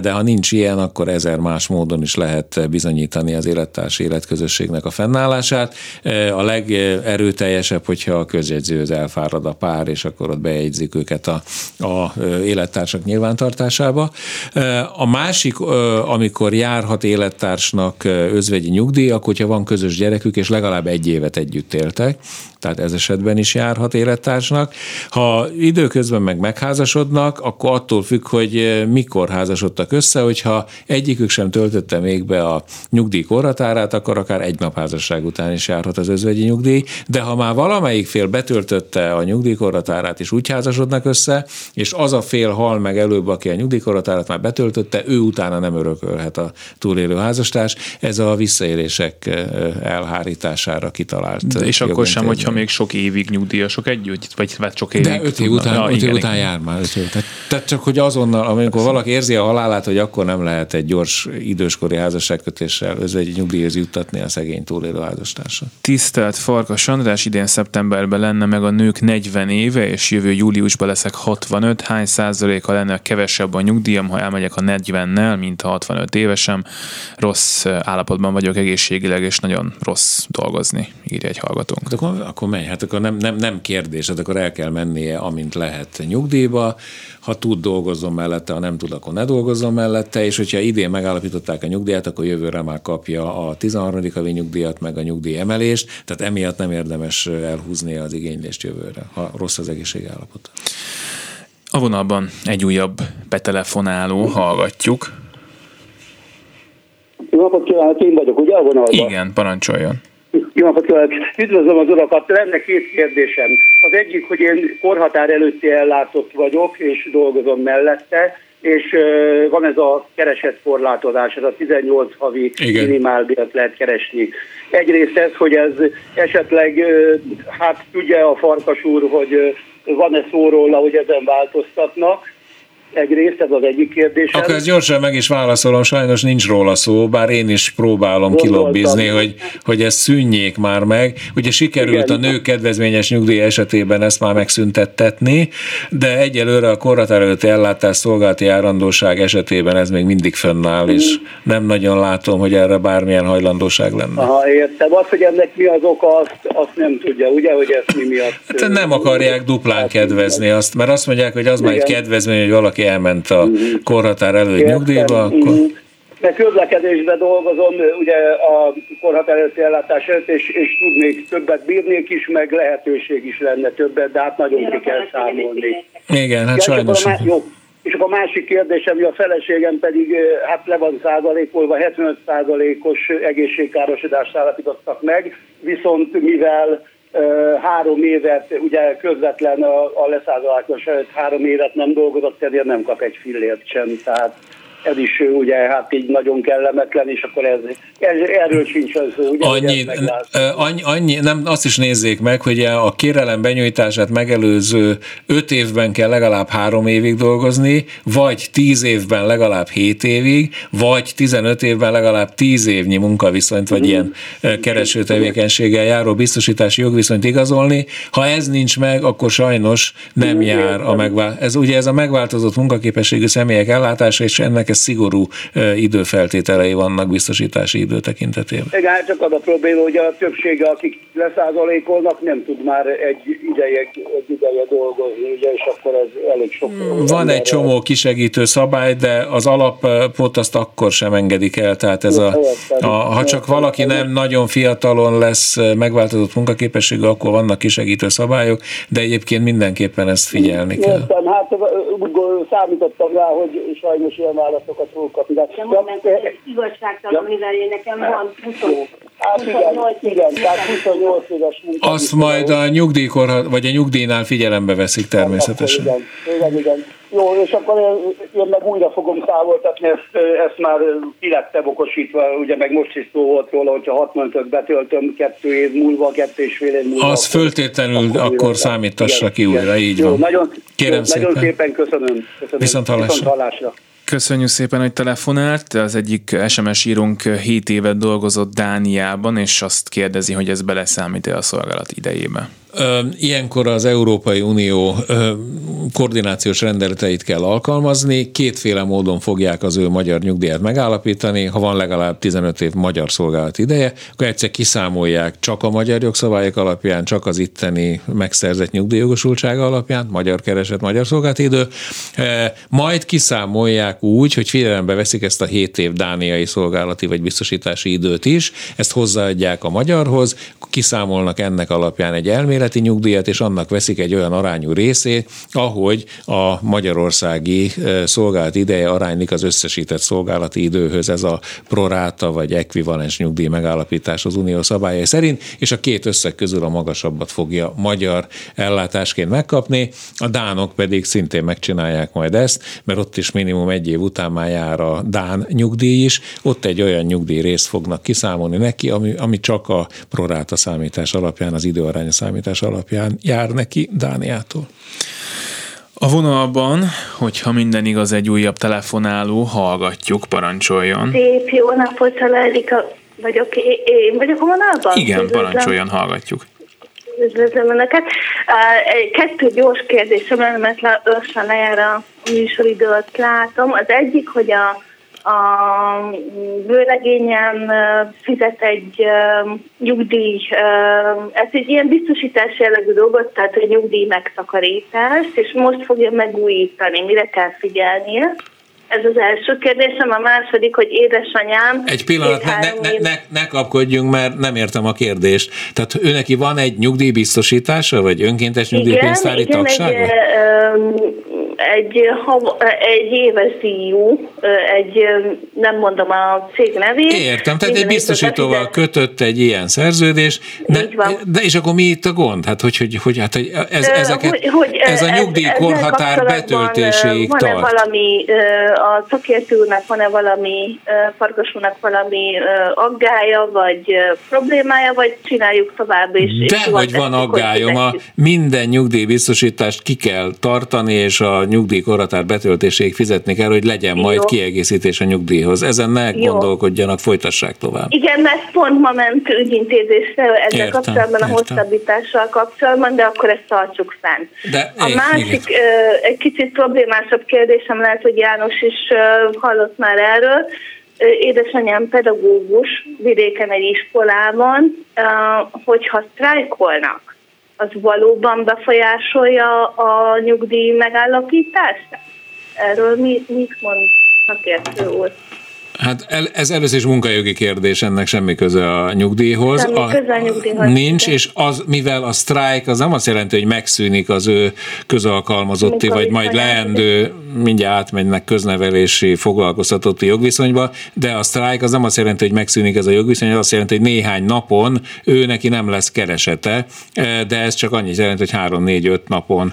de ha nincs ilyen, akkor ezer más módon is lehet bizonyítani az élettársi életközösségnek a a fennállását. E, a legerőteljesebb, hogyha a közjegyzőhöz elfárad a pár, és akkor ott bejegyzik őket a, a e, élettársak nyilvántartásába. E, a másik, amikor járhat élettársnak özvegyi nyugdíj, akkor hogyha van közös gyerekük, és legalább egy évet együtt éltek, tehát ez esetben is járhat élettársnak. Ha időközben meg megházasodnak, akkor attól függ, hogy mikor házasodtak össze, hogyha egyikük sem töltötte még be a nyugdíj korhatárát, akkor akár egy nap házasság után is járhat az özvegyi nyugdíj, de ha már valamelyik fél betöltötte a nyugdíjkorhatárát és úgy házasodnak össze, és az a fél hal meg előbb, aki a nyugdíjkorhatárát már betöltötte, ő utána nem örökölhet a túlélő házastárs. Ez a visszaélések elhárítására kitalált. De és akkor sem, hogyha még sok évig nyugdíjasok együtt, vagy, vagy sok évig. De öt év után, ja, öt év igen, után jár már. Öt év. Tehát, tehát, csak, hogy azonnal, amikor valaki érzi a halálát, hogy akkor nem lehet egy gyors időskori házasságkötéssel özvegyi nyugdíjhoz juttatni a szegény túlélő házastársat. Tisztelt Farkas András, idén szeptemberben lenne meg a nők 40 éve, és jövő júliusban leszek 65. Hány százaléka lenne kevesebb a nyugdíjam, ha elmegyek a 40-nel, mint a 65 évesem? Rossz állapotban vagyok egészségileg, és nagyon rossz dolgozni, írja egy hallgatónk. Hát akkor, akkor menj, hát akkor nem, nem, nem kérdés, hát akkor el kell mennie, amint lehet nyugdíjba, ha tud, dolgozzon mellette, ha nem tud, akkor ne dolgozzon mellette, és hogyha idén megállapították a nyugdíjat, akkor jövőre már kapja a 13. havi nyugdíjat, meg a nyugdíj emelést, tehát emiatt nem érdemes elhúzni az igénylést jövőre, ha rossz az egészségállapot. A vonalban egy újabb betelefonáló, hallgatjuk. Jó napot kívánok, én vagyok, ugye a vonalban? Igen, parancsoljon. Jó napot kívánok! Üdvözlöm az urakat! Lenne két kérdésem. Az egyik, hogy én korhatár előtti ellátott vagyok, és dolgozom mellette, és van ez a keresetkorlátozás, ez a 18 havi minimálbért lehet keresni. Egyrészt ez, hogy ez esetleg, hát tudja a farkas úr, hogy van-e szó róla, hogy ezen változtatnak, egyrészt, ez az egyik kérdés. Akkor ezt gyorsan meg is válaszolom, sajnos nincs róla szó, bár én is próbálom kilobbizni, hogy, hogy ez szűnjék már meg. Ugye sikerült Igen. a nők kedvezményes nyugdíj esetében ezt már megszüntettetni, de egyelőre a korhatár előtti ellátás szolgálati járandóság esetében ez még mindig fönnáll, mm. és nem nagyon látom, hogy erre bármilyen hajlandóság lenne. Aha, értem. Az, hogy ennek mi az oka, azt, azt nem tudja, ugye, hogy ez mi miatt. Hát nem akarják duplán kedvezni azt, mert azt mondják, hogy az már egy kedvezmény, hogy valaki valaki elment a korhatár előtt nyugdíjba, akkor... De közlekedésben dolgozom, ugye a korhatár előtti ellátás előtt, és, és tudnék többet bírnék is, meg lehetőség is lenne többet, de hát nagyon ki kell számolni. Igen, hát sajnos. Má- jó. És akkor a másik kérdésem, hogy a feleségem pedig hát le van százalékolva, 75 százalékos egészségkárosodást állapítottak meg, viszont mivel három évet, ugye közvetlen a, a leszázalákos előtt három évet nem dolgozott, ezért nem kap egy fillért sem. Tehát ez is ugye hát így nagyon kellemetlen, és akkor ez, ez erről sincs az. Ugye, annyi, annyi, annyi, nem, azt is nézzék meg, hogy a kérelem benyújtását megelőző öt évben kell legalább három évig dolgozni, vagy tíz évben legalább hét évig, vagy tizenöt évben legalább tíz évnyi munkaviszonyt, vagy mm. ilyen kereső tevékenységgel járó biztosítási jogviszonyt igazolni. Ha ez nincs meg, akkor sajnos nem mm, jár a megvál. Ez ugye ez a megváltozott munkaképességű személyek ellátása, és ennek ez szigorú időfeltételei vannak biztosítási idő tekintetében. Igen, hát csak az a probléma, hogy a többsége, akik leszázalékolnak, nem tud már egy ideje, egy ideje dolgozni, ugye, és akkor ez elég sok. Hmm, van egy csomó kisegítő szabály, de az alapot azt akkor sem engedik el, tehát ez a, a ha csak valaki nem nagyon fiatalon lesz megváltozott munkaképességű, akkor vannak kisegítő szabályok, de egyébként mindenképpen ezt figyelni kell. Értem, hát úgy számítottam rá, hogy sajnos ilyen válasz válaszokat fogok kapni. De mondd meg, hogy igazságtalan, mivel én nekem van 20, hát igen, igen, tehát 28 éves Azt majd a nyugdíjkor, vagy a nyugdíjnál figyelembe veszik természetesen. Igen, igen, igen. Jó, és akkor én meg újra fogom távoltatni, ezt, ezt már ki lettem okosítva, ugye meg most is szó volt róla, hogyha 65 betöltöm kettő év múlva, kettő és fél év múlva. Az föltétlenül akkor, akkor számítassa ki újra, így jó, van. Nagyon, Kérem jó, szépen. nagyon szépen köszönöm. köszönöm. Viszont hallásra. Viszont hallásra. Köszönjük szépen, hogy telefonált. Az egyik SMS írónk 7 évet dolgozott Dániában, és azt kérdezi, hogy ez beleszámít-e a szolgálat idejébe. Ilyenkor az Európai Unió koordinációs rendeleteit kell alkalmazni, kétféle módon fogják az ő magyar nyugdíjat megállapítani, ha van legalább 15 év magyar szolgálat ideje, akkor egyszer kiszámolják csak a magyar jogszabályok alapján, csak az itteni megszerzett nyugdíjjogosultsága alapján, magyar keresett, magyar idő, majd kiszámolják úgy, hogy figyelembe veszik ezt a 7 év dániai szolgálati vagy biztosítási időt is, ezt hozzáadják a magyarhoz, kiszámolnak ennek alapján egy elméletet, elméleti nyugdíjat, és annak veszik egy olyan arányú részét, ahogy a magyarországi szolgálat ideje aránylik az összesített szolgálati időhöz, ez a proráta vagy ekvivalens nyugdíj megállapítás az unió szabályai szerint, és a két összeg közül a magasabbat fogja magyar ellátásként megkapni, a dánok pedig szintén megcsinálják majd ezt, mert ott is minimum egy év után már jár a dán nyugdíj is, ott egy olyan nyugdíj részt fognak kiszámolni neki, ami, ami csak a proráta számítás alapján, az időaránya számítás alapján jár neki Dániától. A vonalban, hogyha minden igaz, egy újabb telefonáló, hallgatjuk, parancsoljon. Szép jó napot, Családika vagyok. Én vagyok a vonalban? Igen, Üdvözlöm. parancsoljon, hallgatjuk. Üdvözlöm Önöket. Kettő gyors kérdésem mert lassan lejár a műsoridőt látom. Az egyik, hogy a a bőlegényem fizet egy nyugdíj, ez egy ilyen biztosítás jellegű dolgot, tehát egy nyugdíj megtakarítást, és most fogja megújítani, mire kell figyelnie. Ez az első kérdésem, a második, hogy édesanyám... Egy pillanat, ne, ne, ne, ne, ne kapkodjunk, mert nem értem a kérdést. Tehát ő neki van egy nyugdíjbiztosítása, vagy önkéntes nyugdíjpénztári igen, tagsága? Igen, egy, egy, egy éves díjú, egy, nem mondom a cég nevét. Értem, tehát egy biztosítóval kötött egy ilyen szerződés, de, de és akkor mi itt a gond? Hát hogy, hogy, hogy hát ez, ezeket, hogy, hogy ez a nyugdíjkorhatár betöltéséig van tart. Van-e valami, a szakértőnek van-e valami, farkasúnak valami aggája, vagy problémája, vagy csináljuk tovább is. De hogy van aggályom, a minden nyugdíjbiztosítást ki kell tartani, és a nyugdíjkorhatár betöltéséig fizetni kell, hogy legyen Jó. majd kiegészítés a nyugdíjhoz. Ezen ne Jó. gondolkodjanak, folytassák tovább. Igen, mert pont ma ment ügyintézésre ezzel értem, kapcsolatban, értem. a hosszabbítással kapcsolatban, de akkor ezt tartsuk fenn. De, a é, másik, igen. egy kicsit problémásabb kérdésem lehet, hogy János is hallott már erről, édesanyám pedagógus vidéken egy iskolában, hogyha sztrájkolnak, az valóban befolyásolja a nyugdíj megállapítást? Erről mi, mit mond szakértő úr? Hát ez először is munkajogi kérdés, ennek semmi köze a nyugdíjhoz. Semmi a, köze a nyugdíjhoz. Nincs, és az, mivel a sztrájk az nem azt jelenti, hogy megszűnik az ő közalkalmazotti, Mikor vagy majd leendő, mindjárt átmennek köznevelési foglalkoztatotti jogviszonyba, de a sztrájk az nem azt jelenti, hogy megszűnik ez a jogviszony, az azt jelenti, hogy néhány napon ő neki nem lesz keresete, de ez csak annyit jelent, hogy három-négy-öt napon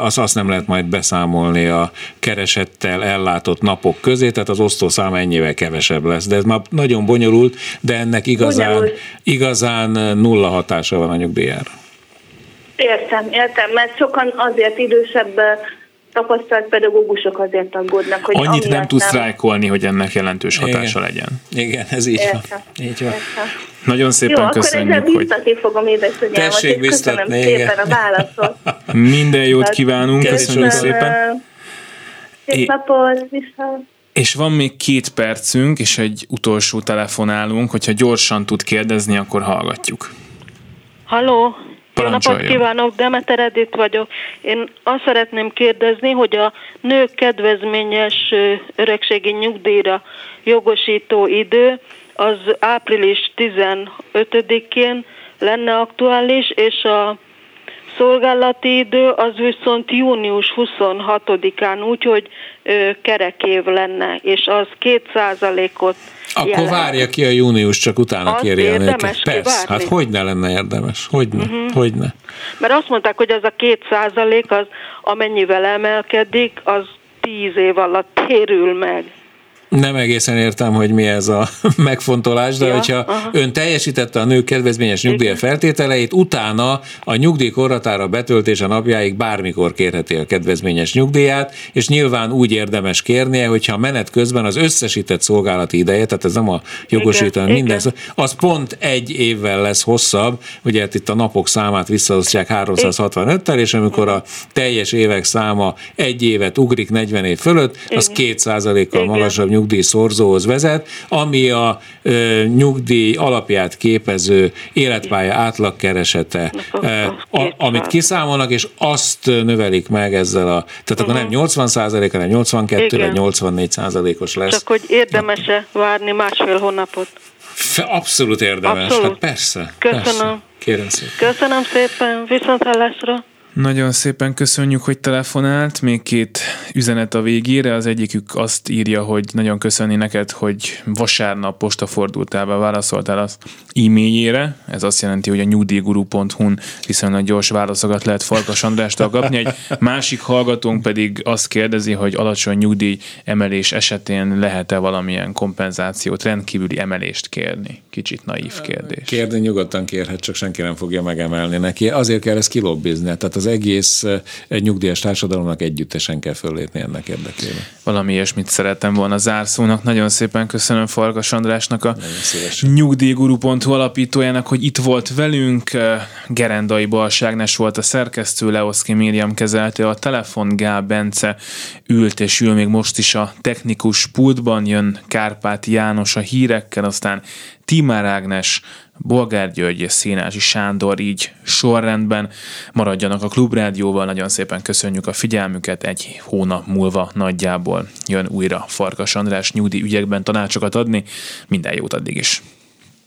az azt nem lehet majd beszámolni a keresettel ellátott napok közé, tehát az osztószám ennyivel kevesebb lesz. De ez már nagyon bonyolult, de ennek igazán, bonyolult. igazán nulla hatása van a nyugdíjára. Értem, értem, mert sokan azért idősebb tapasztalt pedagógusok azért aggódnak, hogy Annyit nem tud sztrájkolni, hogy ennek jelentős hatása Igen. legyen. Igen, ez így Értem. van. Így van. Nagyon szépen Jó, köszönjük, akkor ezzel hogy... fogom édesanyámat, Tessék és köszönöm szépen a válaszot. Minden jót kívánunk, köszönjük szépen. Szép napot, viszont. És van még két percünk, és egy utolsó telefonálunk, hogyha gyorsan tud kérdezni, akkor hallgatjuk. Halló, jó napot kívánok, Demeter Edith vagyok. Én azt szeretném kérdezni, hogy a nők kedvezményes öregségi nyugdíjra jogosító idő az április 15-én lenne aktuális, és a szolgálati idő az viszont június 26-án, úgyhogy kerek év lenne, és az 2%-ot akkor jelent. várja ki a június, csak utána kéri a nőket. Persze, hát hogy ne lenne érdemes, hogy ne, uh-huh. hogy ne. Mert azt mondták, hogy az a két százalék, az amennyivel emelkedik, az tíz év alatt térül meg. Nem egészen értem, hogy mi ez a megfontolás, de ja, hogyha aha. ön teljesítette a nők kedvezményes nyugdíj feltételeit, utána a nyugdíjkorhatára betöltése napjáig bármikor kérheti a kedvezményes nyugdíját, és nyilván úgy érdemes kérnie, hogyha menet közben az összesített szolgálati ideje, tehát ez nem a jogosítani minden, az pont egy évvel lesz hosszabb, ugye hát itt a napok számát visszaosztják 365-tel, és amikor a teljes évek száma egy évet ugrik 40 év fölött, az két kal magasabb nyugdíj nyugdíj szorzóhoz vezet, ami a ö, nyugdíj alapját képező életpálya átlagkeresete, ö, a, amit kiszámolnak, és azt növelik meg ezzel a, tehát uh-huh. akkor nem 80 százalék, hanem 82 vagy 84 százalékos lesz. Csak hogy érdemes-e várni másfél hónapot? Abszolút érdemes, Abszolút. hát persze. Köszönöm. Persze. Kérem szépen. Köszönöm szépen, viszont hallásra. Nagyon szépen köszönjük, hogy telefonált. Még két üzenet a végére. Az egyikük azt írja, hogy nagyon köszönni neked, hogy vasárnap postafordultál válaszoltál az e-mailjére. Ez azt jelenti, hogy a nyugdíjguru.hu-n viszonylag gyors válaszokat lehet Farkas Andrástól kapni. Egy másik hallgatónk pedig azt kérdezi, hogy alacsony nyugdíj emelés esetén lehet-e valamilyen kompenzációt, rendkívüli emelést kérni? Kicsit naív kérdés. Kérni nyugodtan kérhet, csak senki nem fogja megemelni neki. Azért kell ezt kilobbizni. Tehát az egész egy nyugdíjas társadalomnak együttesen kell föllépni ennek érdekében. Valami ilyesmit szeretem volna zárszónak. Nagyon szépen köszönöm Farkas Andrásnak a nyugdíjguru.hu alapítójának, hogy itt volt velünk. Gerendai Balságnes volt a szerkesztő, Leoszki Miriam kezelte a telefon, Gál Bence ült és ül még most is a technikus pultban, jön Kárpát János a hírekkel, aztán Timár Ágnes, Bolgár György és Szénási Sándor így sorrendben maradjanak a Klubrádióval. Nagyon szépen köszönjük a figyelmüket. Egy hónap múlva nagyjából jön újra Farkas András nyugdíj ügyekben tanácsokat adni. Minden jót addig is.